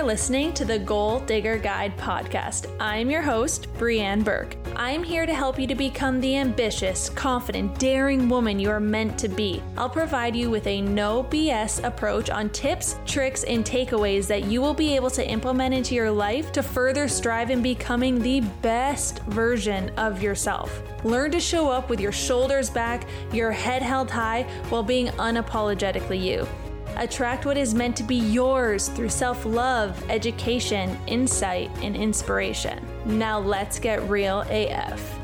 are listening to the Goal Digger Guide podcast. I'm your host, Breanne Burke. I'm here to help you to become the ambitious, confident, daring woman you are meant to be. I'll provide you with a no BS approach on tips, tricks, and takeaways that you will be able to implement into your life to further strive in becoming the best version of yourself. Learn to show up with your shoulders back, your head held high, while being unapologetically you. Attract what is meant to be yours through self love, education, insight, and inspiration. Now let's get real AF.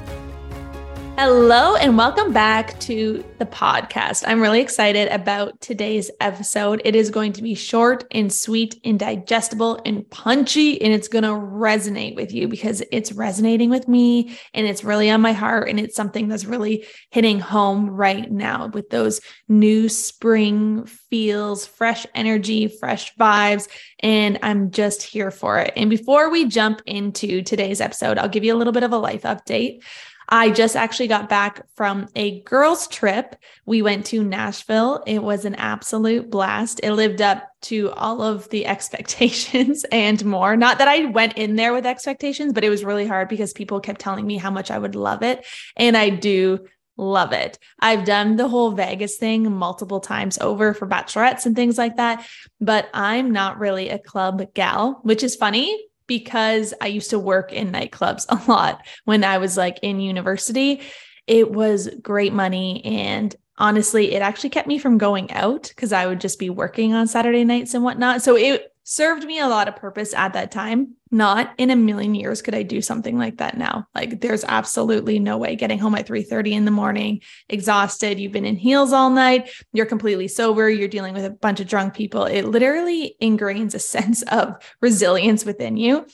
Hello, and welcome back to the podcast. I'm really excited about today's episode. It is going to be short and sweet and digestible and punchy, and it's going to resonate with you because it's resonating with me and it's really on my heart. And it's something that's really hitting home right now with those new spring feels, fresh energy, fresh vibes. And I'm just here for it. And before we jump into today's episode, I'll give you a little bit of a life update. I just actually got back from a girls' trip. We went to Nashville. It was an absolute blast. It lived up to all of the expectations and more. Not that I went in there with expectations, but it was really hard because people kept telling me how much I would love it. And I do love it. I've done the whole Vegas thing multiple times over for bachelorettes and things like that, but I'm not really a club gal, which is funny because I used to work in nightclubs a lot when I was like in university. It was great money. And honestly, it actually kept me from going out because I would just be working on Saturday nights and whatnot. So it served me a lot of purpose at that time. Not in a million years could I do something like that now. Like there's absolutely no way getting home at 3:30 in the morning, exhausted, you've been in heels all night, you're completely sober, you're dealing with a bunch of drunk people. It literally ingrains a sense of resilience within you.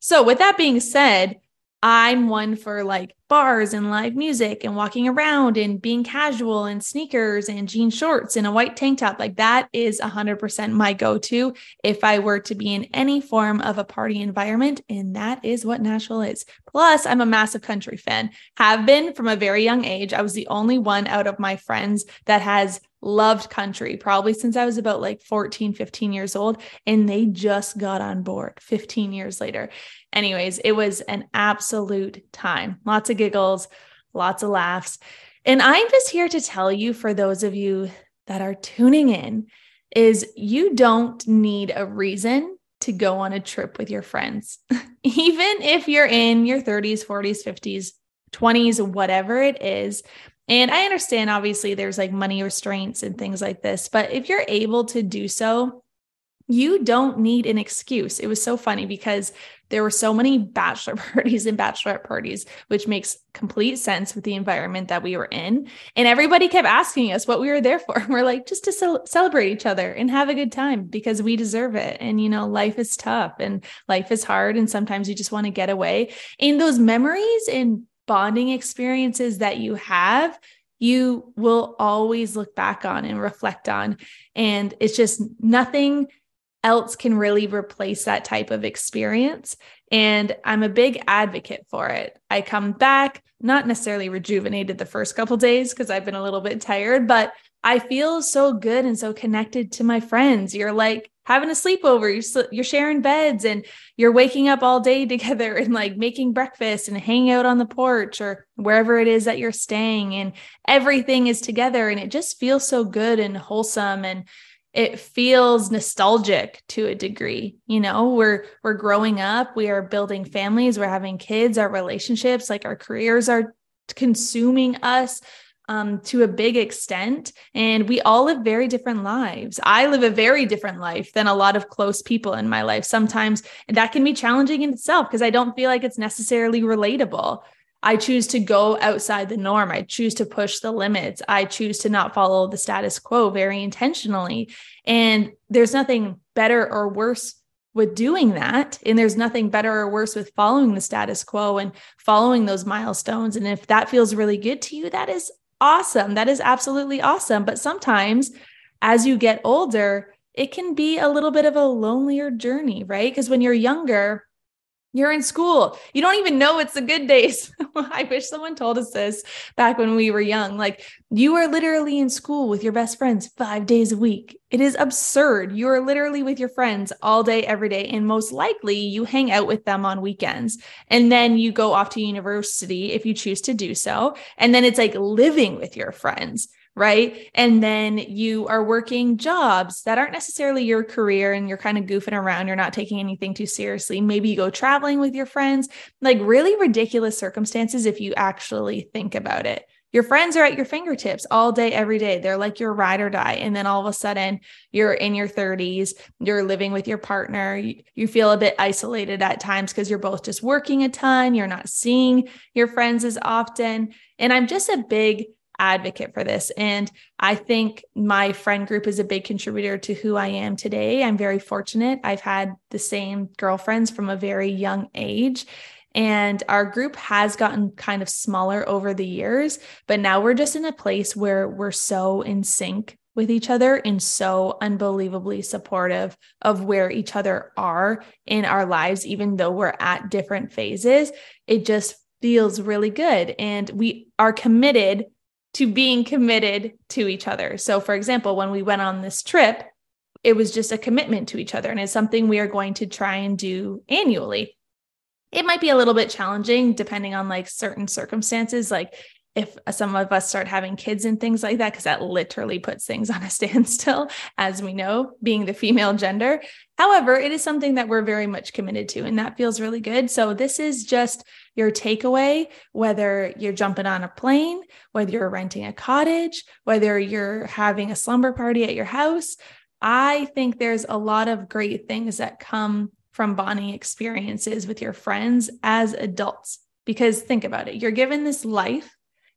So with that being said, I'm one for like bars and live music and walking around and being casual and sneakers and jean shorts and a white tank top. Like that is 100% my go to if I were to be in any form of a party environment. And that is what Nashville is. Plus, I'm a massive country fan, have been from a very young age. I was the only one out of my friends that has loved country probably since I was about like 14, 15 years old. And they just got on board 15 years later. Anyways, it was an absolute time. Lots of giggles, lots of laughs. And I'm just here to tell you for those of you that are tuning in is you don't need a reason to go on a trip with your friends. Even if you're in your 30s, 40s, 50s, 20s, whatever it is, and I understand, obviously, there's like money restraints and things like this, but if you're able to do so, you don't need an excuse. It was so funny because there were so many bachelor parties and bachelorette parties, which makes complete sense with the environment that we were in. And everybody kept asking us what we were there for. We're like, just to ce- celebrate each other and have a good time because we deserve it. And, you know, life is tough and life is hard. And sometimes you just want to get away. And those memories and bonding experiences that you have, you will always look back on and reflect on. And it's just nothing else can really replace that type of experience. And I'm a big advocate for it. I come back, not necessarily rejuvenated the first couple days because I've been a little bit tired, but I feel so good and so connected to my friends. You're like having a sleepover, you're, you're sharing beds and you're waking up all day together and like making breakfast and hanging out on the porch or wherever it is that you're staying. And everything is together and it just feels so good and wholesome. And it feels nostalgic to a degree you know we're we're growing up we are building families we're having kids our relationships like our careers are consuming us um, to a big extent. And we all live very different lives. I live a very different life than a lot of close people in my life. Sometimes that can be challenging in itself because I don't feel like it's necessarily relatable. I choose to go outside the norm. I choose to push the limits. I choose to not follow the status quo very intentionally. And there's nothing better or worse with doing that. And there's nothing better or worse with following the status quo and following those milestones. And if that feels really good to you, that is awesome. That is absolutely awesome. But sometimes as you get older, it can be a little bit of a lonelier journey, right? Because when you're younger, You're in school. You don't even know it's the good days. I wish someone told us this back when we were young. Like, you are literally in school with your best friends five days a week. It is absurd. You are literally with your friends all day, every day. And most likely you hang out with them on weekends. And then you go off to university if you choose to do so. And then it's like living with your friends right? And then you are working jobs that aren't necessarily your career and you're kind of goofing around, you're not taking anything too seriously. Maybe you go traveling with your friends, like really ridiculous circumstances if you actually think about it. Your friends are at your fingertips all day, every day. They're like your ride or die. And then all of a sudden, you're in your 30s, you're living with your partner. You, feel a bit isolated at times because you're both just working a ton. You're not seeing your friends as often. And I'm just a big advocate for this. And I think my friend group is a big contributor to who I am today. I'm very fortunate. I've had the same girlfriends from a very young age. And our group has gotten kind of smaller over the years, but now we're just in a place where we're so in sync with each other and so unbelievably supportive of where each other are in our lives, even though we're at different phases. It just feels really good. And we are committed to being committed to each other. So, for example, when we went on this trip, it was just a commitment to each other, and it's something we are going to try and do annually. It might be a little bit challenging depending on like certain circumstances. Like if some of us start having kids and things like that, because that literally puts things on a standstill, as we know, being the female gender. However, it is something that we're very much committed to, and that feels really good. So, this is just your takeaway, whether you're jumping on a plane, whether you're renting a cottage, whether you're having a slumber party at your house. I think there's a lot of great things that come from bonding experiences with your friends as adults. Because think about it, you're given this life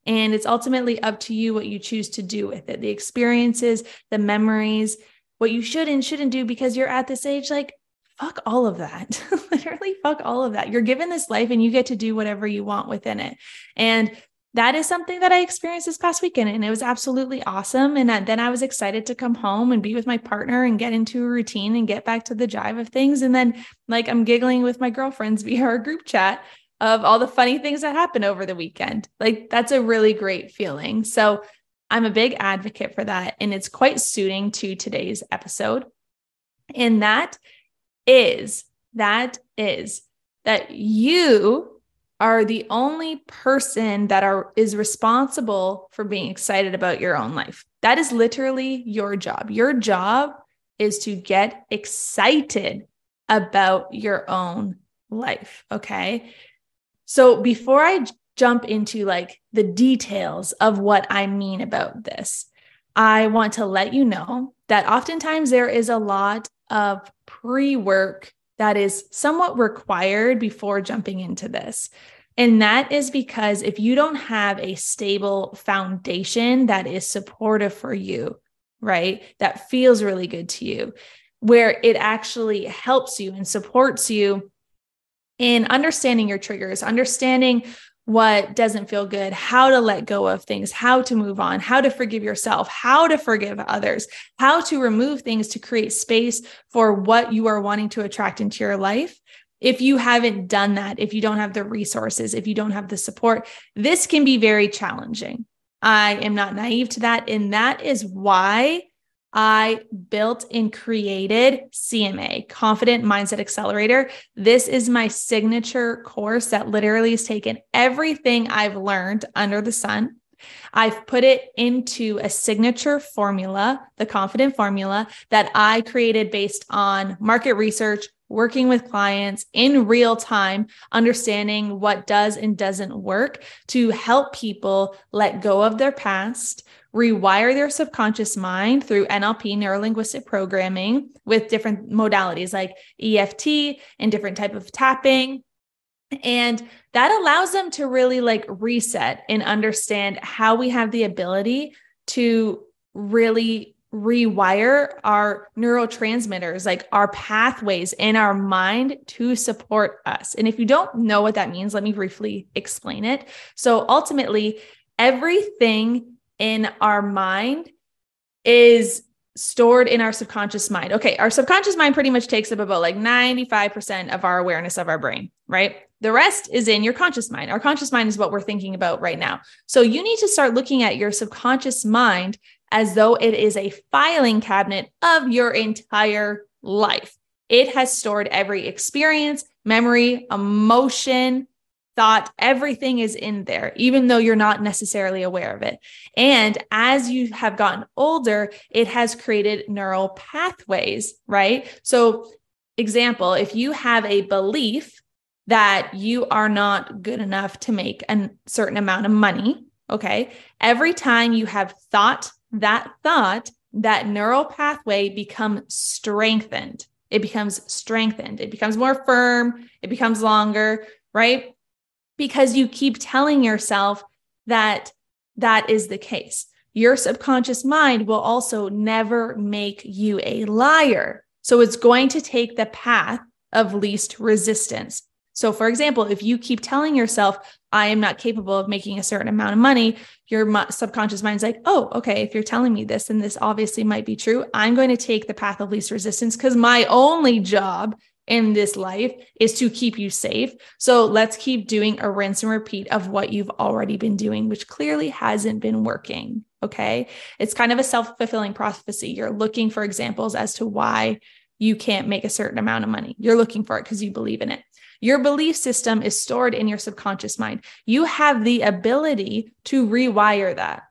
and it's ultimately up to you what you choose to do with it the experiences, the memories, what you should and shouldn't do because you're at this age like, fuck all of that. Literally, fuck all of that. You're given this life and you get to do whatever you want within it. And that is something that I experienced this past weekend and it was absolutely awesome. And then I was excited to come home and be with my partner and get into a routine and get back to the jive of things. And then, like, I'm giggling with my girlfriends via our group chat of all the funny things that happened over the weekend. Like that's a really great feeling. So I'm a big advocate for that. And it's quite suiting to today's episode. And that is, that is that you are the only person that are is responsible for being excited about your own life. That is literally your job. Your job is to get excited about your own life, okay? So before I jump into like the details of what I mean about this, I want to let you know that oftentimes there is a lot of pre work that is somewhat required before jumping into this. And that is because if you don't have a stable foundation that is supportive for you, right, that feels really good to you, where it actually helps you and supports you in understanding your triggers, understanding what doesn't feel good, how to let go of things, how to move on, how to forgive yourself, how to forgive others, how to remove things to create space for what you are wanting to attract into your life. If you haven't done that, if you don't have the resources, if you don't have the support, this can be very challenging. I am not naive to that. And that is why I built and created CMA, Confident Mindset Accelerator. This is my signature course that literally has taken everything I've learned under the sun. I've put it into a signature formula, the confident formula that I created based on market research, working with clients in real time, understanding what does and doesn't work to help people let go of their past, rewire their subconscious mind through NLP neurolinguistic programming with different modalities like EFT and different type of tapping and that allows them to really like reset and understand how we have the ability to really rewire our neurotransmitters, like our pathways in our mind to support us. And if you don't know what that means, let me briefly explain it. So ultimately, everything in our mind is stored in our subconscious mind. Okay, our subconscious mind pretty much takes up about like 95% of our awareness of our brain, right? The rest is in your conscious mind. Our conscious mind is what we're thinking about right now. So you need to start looking at your subconscious mind as though it is a filing cabinet of your entire life. It has stored every experience, memory, emotion, thought, everything is in there, even though you're not necessarily aware of it. And as you have gotten older, it has created neural pathways, right? So, example, if you have a belief that you are not good enough to make a certain amount of money, okay, every time you have thought that thought, that neural pathway becomes strengthened. It becomes strengthened. It becomes more firm. It becomes longer, right? Because you keep telling yourself that that is the case. Your subconscious mind will also never make you a liar. So it's going to take the path of least resistance. So, for example, if you keep telling yourself, I am not capable of making a certain amount of money, your subconscious mind's like, oh, okay, if you're telling me this, then this obviously might be true. I'm going to take the path of least resistance because my only job in this life is to keep you safe. So let's keep doing a rinse and repeat of what you've already been doing, which clearly hasn't been working. Okay. It's kind of a self fulfilling prophecy. You're looking for examples as to why you can't make a certain amount of money. You're looking for it because you believe in it. Your belief system is stored in your subconscious mind. You have the ability to rewire that.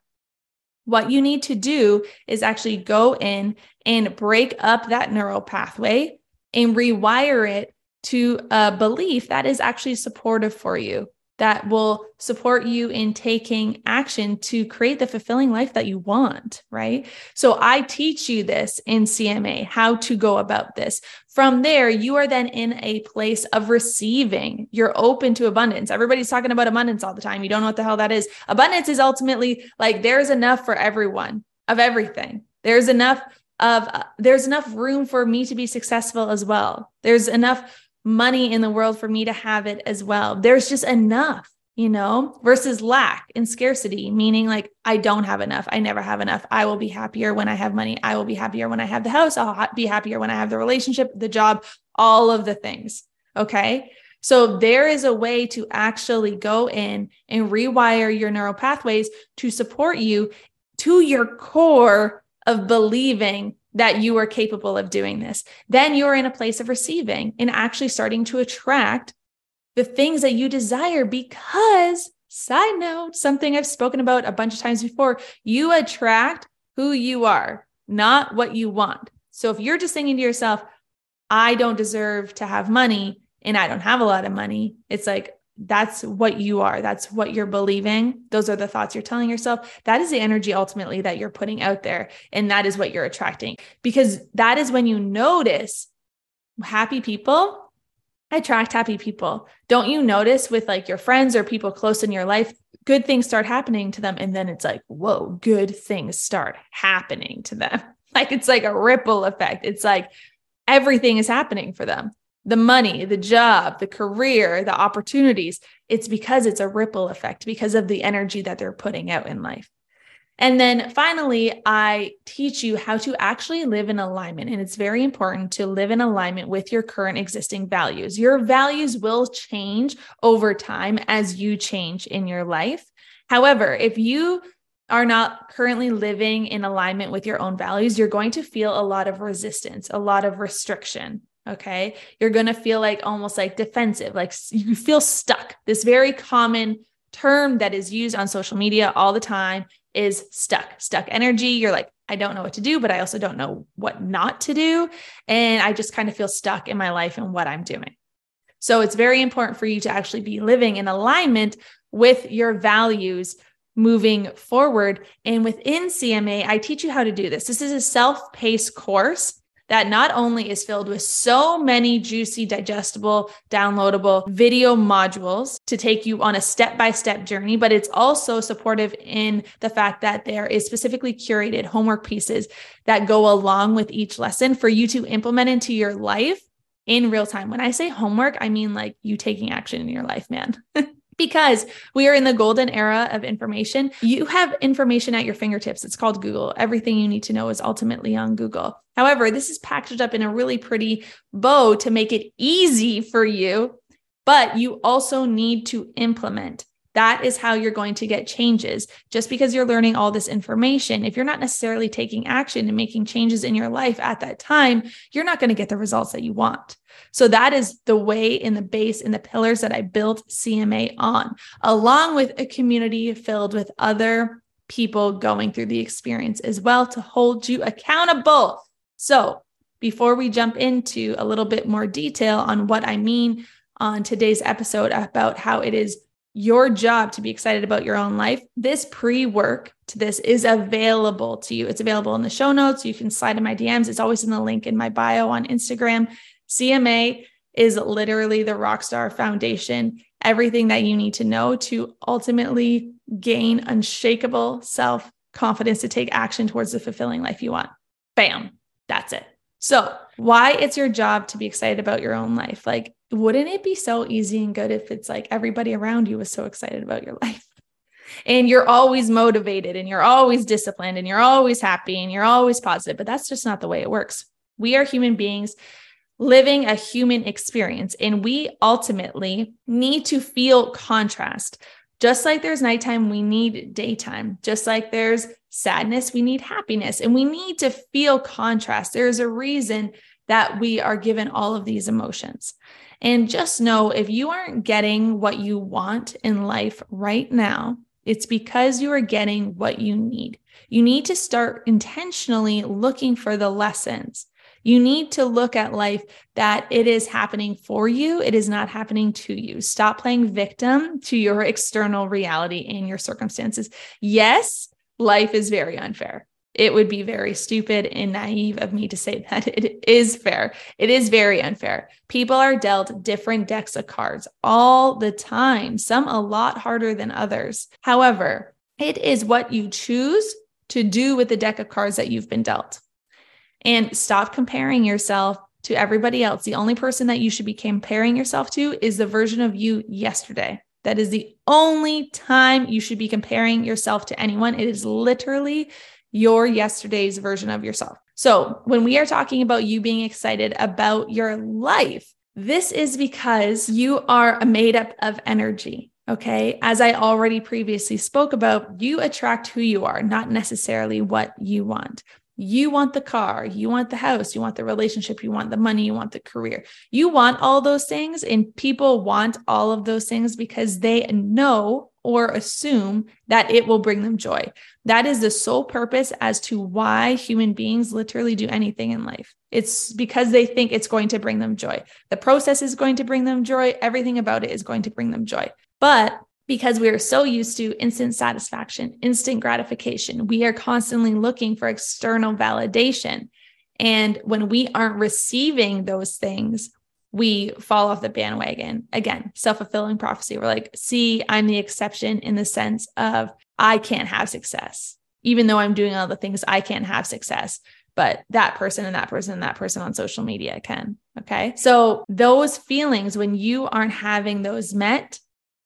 What you need to do is actually go in and break up that neural pathway and rewire it to a belief that is actually supportive for you that will support you in taking action to create the fulfilling life that you want, right? So I teach you this in CMA, how to go about this. From there, you are then in a place of receiving. You're open to abundance. Everybody's talking about abundance all the time. You don't know what the hell that is. Abundance is ultimately like there's enough for everyone of everything. There's enough of uh, there's enough room for me to be successful as well. There's enough money in the world for me to have it as well. There's just enough, you know, versus lack and scarcity, meaning like I don't have enough. I never have enough. I will be happier when I have money. I will be happier when I have the house. I'll be happier when I have the relationship, the job, all of the things. Okay. So there is a way to actually go in and rewire your neural pathways to support you to your core of believing that you are capable of doing this. Then you're in a place of receiving and actually starting to attract the things that you desire because, side note, something I've spoken about a bunch of times before, you attract who you are, not what you want. So if you're just thinking to yourself, I don't deserve to have money and I don't have a lot of money, it's like, that's what you are. That's what you're believing. Those are the thoughts you're telling yourself. That is the energy ultimately that you're putting out there. And that is what you're attracting because that is when you notice happy people attract happy people. Don't you notice with like your friends or people close in your life, good things start happening to them. And then it's like, whoa, good things start happening to them. Like it's like a ripple effect. It's like everything is happening for them the money, the job, the career, the opportunities. It's because it's a ripple effect because of the energy that they're putting out in life. And then finally, I teach you how to actually live in alignment. And it's very important to live in alignment with your current existing values. Your values will change over time as you change in your life. However, if you are not currently living in alignment with your own values, you're going to feel a lot of resistance, a lot of restriction. Okay. You're going to feel like almost like defensive, like you feel stuck. This very common term that is used on social media all the time is stuck, stuck energy. You're like, I don't know what to do, but I also don't know what not to do. And I just kind of feel stuck in my life and what I'm doing. So it's very important for you to actually be living in alignment with your values moving forward. And within CMA, I teach you how to do this. This is a self paced course that not only is filled with so many juicy, digestible, downloadable video modules to take you on a step by step journey, but it's also supportive in the fact that there is specifically curated homework pieces that go along with each lesson for you to implement into your life in real time. When I say homework, I mean like you taking action in your life, man. because we are in the golden era of information. You have information at your fingertips. It's called Google. Everything you need to know is ultimately on Google. However, this is packaged up in a really pretty bow to make it easy for you, but you also need to implement. That is how you're going to get changes. Just because you're learning all this information, if you're not necessarily taking action and making changes in your life at that time, you're not going to get the results that you want. So that is the way in the base and the pillars that I built CMA on, along with a community filled with other people going through the experience as well to hold you accountable. So before we jump into a little bit more detail on what I mean on today's episode about how it is your job to be excited about your own life, this pre work to this is available to you. It's available in the show notes. You can slide in my DMs. It's always in the link in my bio on Instagram. CMA is literally the Rockstar Foundation, everything that you need to know to ultimately gain unshakable self confidence to take action towards the fulfilling life you want. Bam, that's it. So, why it's your job to be excited about your own life? Like, wouldn't it be so easy and good if it's like everybody around you was so excited about your life? And you're always motivated and you're always disciplined and you're always happy and you're always positive, but that's just not the way it works. We are human beings living a human experience. And we ultimately need to feel contrast. Just like there's nighttime, we need daytime. Just like there's sadness, we need happiness. And we need to feel contrast. There's a reason that we are given all of these emotions. And just know if you aren't getting what you want in life right now, it's because you are getting what you need. You need to start intentionally looking for the lessons you need to look at life that it is happening for you, it is not happening to you. Stop playing victim to your external reality and your circumstances. Yes, life is very unfair. It would be very stupid and naive of me to say that it is fair. It is very unfair. People are dealt different decks of cards all the time, some a lot harder than others. However, it is what you choose to do with the deck of cards that you've been dealt and stop comparing yourself to everybody else. The only person that you should be comparing yourself to is the version of you yesterday. That is the only time you should be comparing yourself to anyone. It is literally your yesterday's version of yourself. So, when we are talking about you being excited about your life, this is because you are made up of energy. Okay. As I already previously spoke about, you attract who you are, not necessarily what you want. You want the car, you want the house, you want the relationship, you want the money, you want the career. You want all those things, and people want all of those things because they know or assume that it will bring them joy. That is the sole purpose as to why human beings literally do anything in life. It's because they think it's going to bring them joy. The process is going to bring them joy. Everything about it is going to bring them joy. But because we are so used to instant satisfaction, instant gratification. We are constantly looking for external validation. And when we aren't receiving those things, we fall off the bandwagon. Again, self fulfilling prophecy. We're like, see, I'm the exception in the sense of I can't have success. Even though I'm doing all the things, I can't have success. But that person and that person and that person on social media can. Okay. So, those feelings, when you aren't having those met,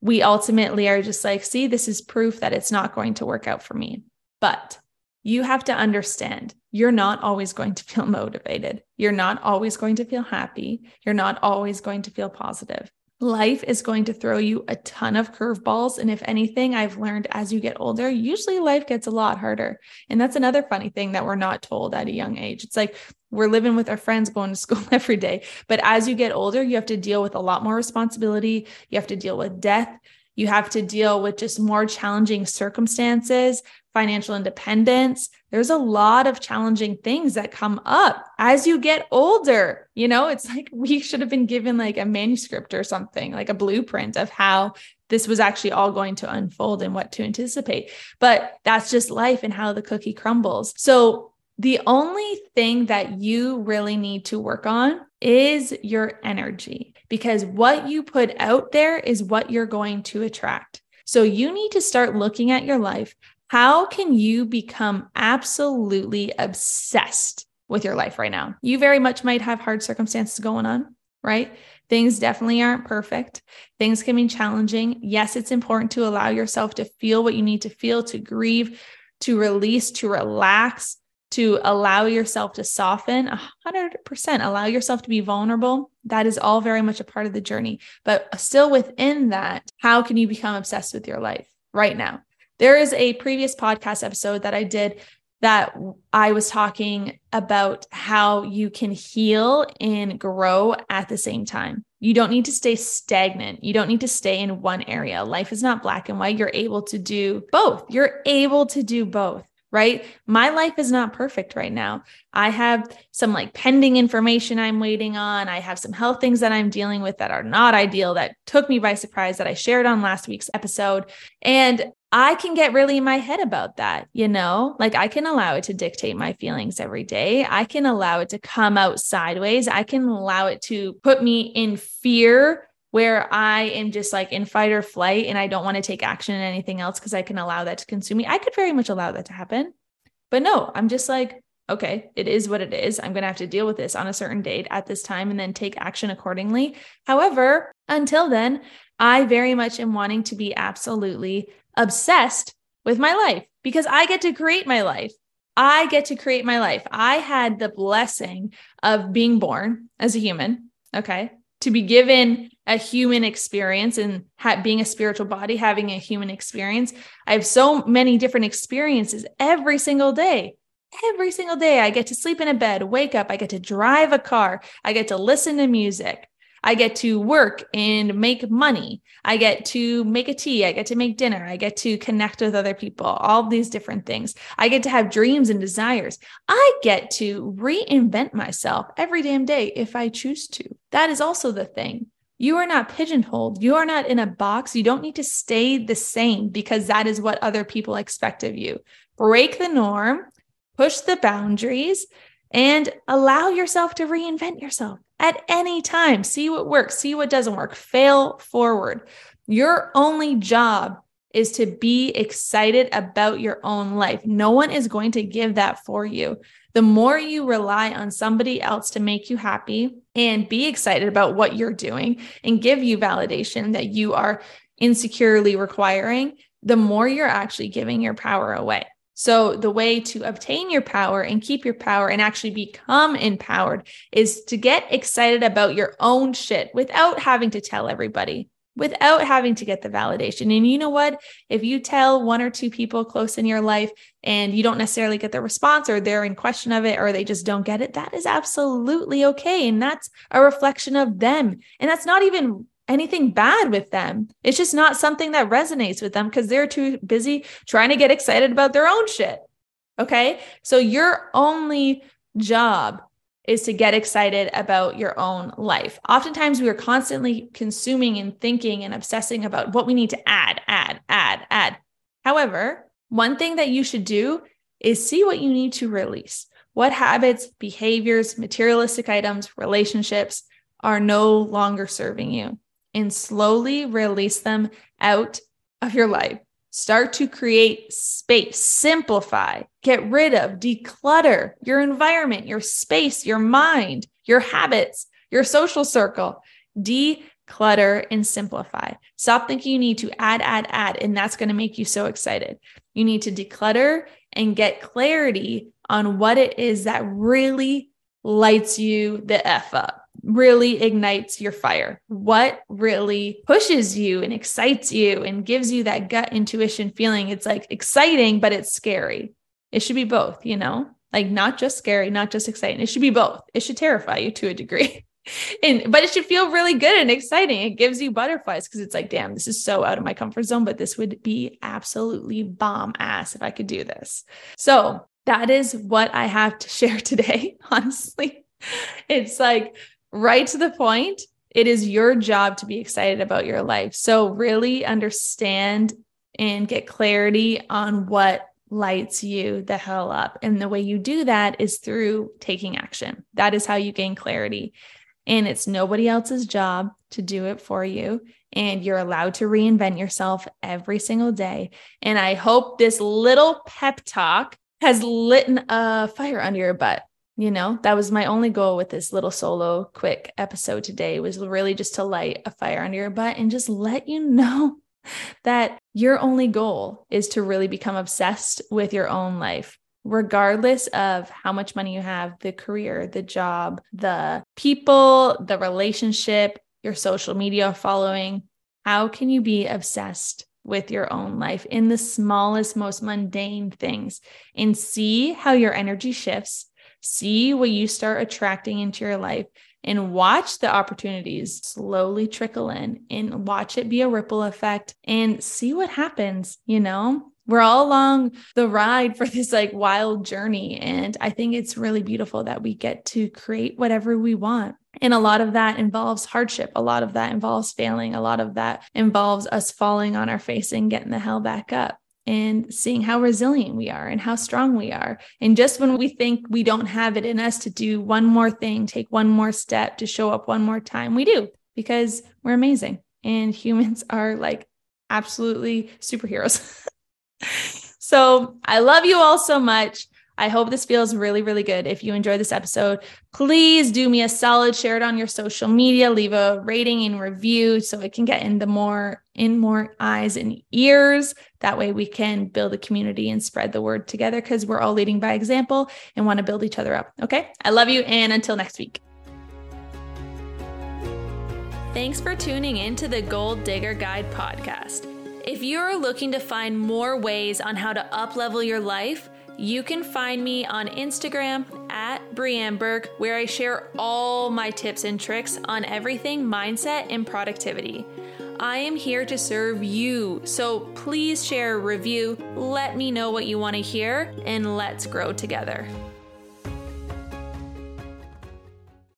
we ultimately are just like, see, this is proof that it's not going to work out for me. But you have to understand you're not always going to feel motivated. You're not always going to feel happy. You're not always going to feel positive. Life is going to throw you a ton of curveballs. And if anything, I've learned as you get older, usually life gets a lot harder. And that's another funny thing that we're not told at a young age. It's like we're living with our friends, going to school every day. But as you get older, you have to deal with a lot more responsibility. You have to deal with death. You have to deal with just more challenging circumstances, financial independence. There's a lot of challenging things that come up as you get older. You know, it's like we should have been given like a manuscript or something, like a blueprint of how this was actually all going to unfold and what to anticipate. But that's just life and how the cookie crumbles. So, the only thing that you really need to work on is your energy because what you put out there is what you're going to attract. So you need to start looking at your life how can you become absolutely obsessed with your life right now? You very much might have hard circumstances going on, right? Things definitely aren't perfect. Things can be challenging. Yes, it's important to allow yourself to feel what you need to feel, to grieve, to release, to relax, to allow yourself to soften 100%, allow yourself to be vulnerable. That is all very much a part of the journey. But still within that, how can you become obsessed with your life right now? There is a previous podcast episode that I did that I was talking about how you can heal and grow at the same time. You don't need to stay stagnant. You don't need to stay in one area. Life is not black and white. You're able to do both. You're able to do both right? My life is not perfect right now. I have some like pending information I'm waiting on. I have some health things that I'm dealing with that are not ideal that took me by surprise that I shared on last week's episode. And I can get really in my head about that, you know? Like I can allow it to dictate my feelings every day. I can allow it to come out sideways. I can allow it to put me in fear where I am just like in fight or flight and I don't want to take action in anything else because I can allow that to consume me. I could very much allow that to happen. But no, I'm just like, okay, it is what it is. I'm going to have to deal with this on a certain date at this time and then take action accordingly. However, until then, I very much am wanting to be absolutely obsessed with my life because I get to create my life. I get to create my life. I had the blessing of being born as a human. Okay to be given a human experience and ha- being a spiritual body, having a human experience. I have so many different experiences every single day. Every single day, I get to sleep in a bed, wake up, I get to drive a car, I get to listen to music. I get to work and make money. I get to make a tea. I get to make dinner. I get to connect with other people, all these different things. I get to have dreams and desires. I get to reinvent myself every damn day if I choose to. That is also the thing. You are not pigeonholed. You are not in a box. You don't need to stay the same because that is what other people expect of you. Break the norm, push the boundaries, and allow yourself to reinvent yourself at any time. See what works, see what doesn't work, fail forward. Your only job is to be excited about your own life. No one is going to give that for you. The more you rely on somebody else to make you happy and be excited about what you're doing and give you validation that you are insecurely requiring, the more you're actually giving your power away. So, the way to obtain your power and keep your power and actually become empowered is to get excited about your own shit without having to tell everybody, without having to get the validation. And you know what? If you tell one or two people close in your life and you don't necessarily get the response or they're in question of it or they just don't get it, that is absolutely okay. And that's a reflection of them. And that's not even anything bad with them. It's just not something that resonates with them because they're too busy trying to get excited about their own shit. Okay. So your only job is to get excited about your own life. Oftentimes we are constantly consuming and thinking and obsessing about what we need to add, add, add, add. However, one thing that you should do is see what you need to release. What habits, behaviors, materialistic items, relationships are no longer serving you and slowly release them out of your life. Start to create space, simplify, get rid of, declutter your environment, your space, your mind, your habits, your social circle. Declutter and simplify. Stop thinking you need to add, add, add, and that's going to make you so excited. You need to declutter and get clarity on what it is that really lights you the F up really ignites your fire? What really pushes you and excites you and gives you that gut intuition feeling? It's like exciting, but it's scary. It should be both, you know, like not just scary, not just exciting. It should be both. It should terrify you to a degree. and but it should feel really good and exciting. It gives you butterflies because it's like, damn, this is so out of my comfort zone, but this would be absolutely bomb ass if I could do this. So that is what I have to share today, honestly. It's like right to the point. It is your job to be excited about your life. So, really understand and get clarity on what lights you the hell up. And the way you do that is through taking action. That is how you gain clarity. And it's nobody else's job to do it for you. And you're allowed to reinvent yourself every single day. And I hope this little pep talk has lit a fire under your butt you know that was my only goal with this little solo quick episode today was really just to light a fire under your butt and just let you know that your only goal is to really become obsessed with your own life regardless of how much money you have the career the job the people the relationship your social media following. How can you be obsessed with your own life in the smallest most mundane things and see how your energy shifts see what you start attracting into your life and watch the opportunities slowly trickle in and watch it be a ripple effect and see what happens, you know? We're all along the ride for this like wild journey. And I think it's really beautiful that we get to create whatever we want. And a lot of that involves hardship. A lot of that involves failing. A lot of that involves us falling on our face and getting the hell back up and seeing how resilient we are and how strong we are. And just when we think we don't have it in us to do one more thing, take one more step, to show up one more time, we do because we're amazing. And humans are like absolutely superheroes. so I love you all so much. I hope this feels really, really good. If you enjoyed this episode, please do me a solid, share it on your social media, leave a rating and review so it can get in the more in more eyes and ears. That way we can build a community and spread the word together because we're all leading by example and want to build each other up. Okay. I love you. And until next week. Thanks for tuning in to the Goal Digger Guide podcast. If you're looking to find more ways on how to uplevel your life, you can find me on Instagram at Breanne Burke, where I share all my tips and tricks on everything mindset and productivity. I am here to serve you, so please share a review, let me know what you want to hear, and let's grow together.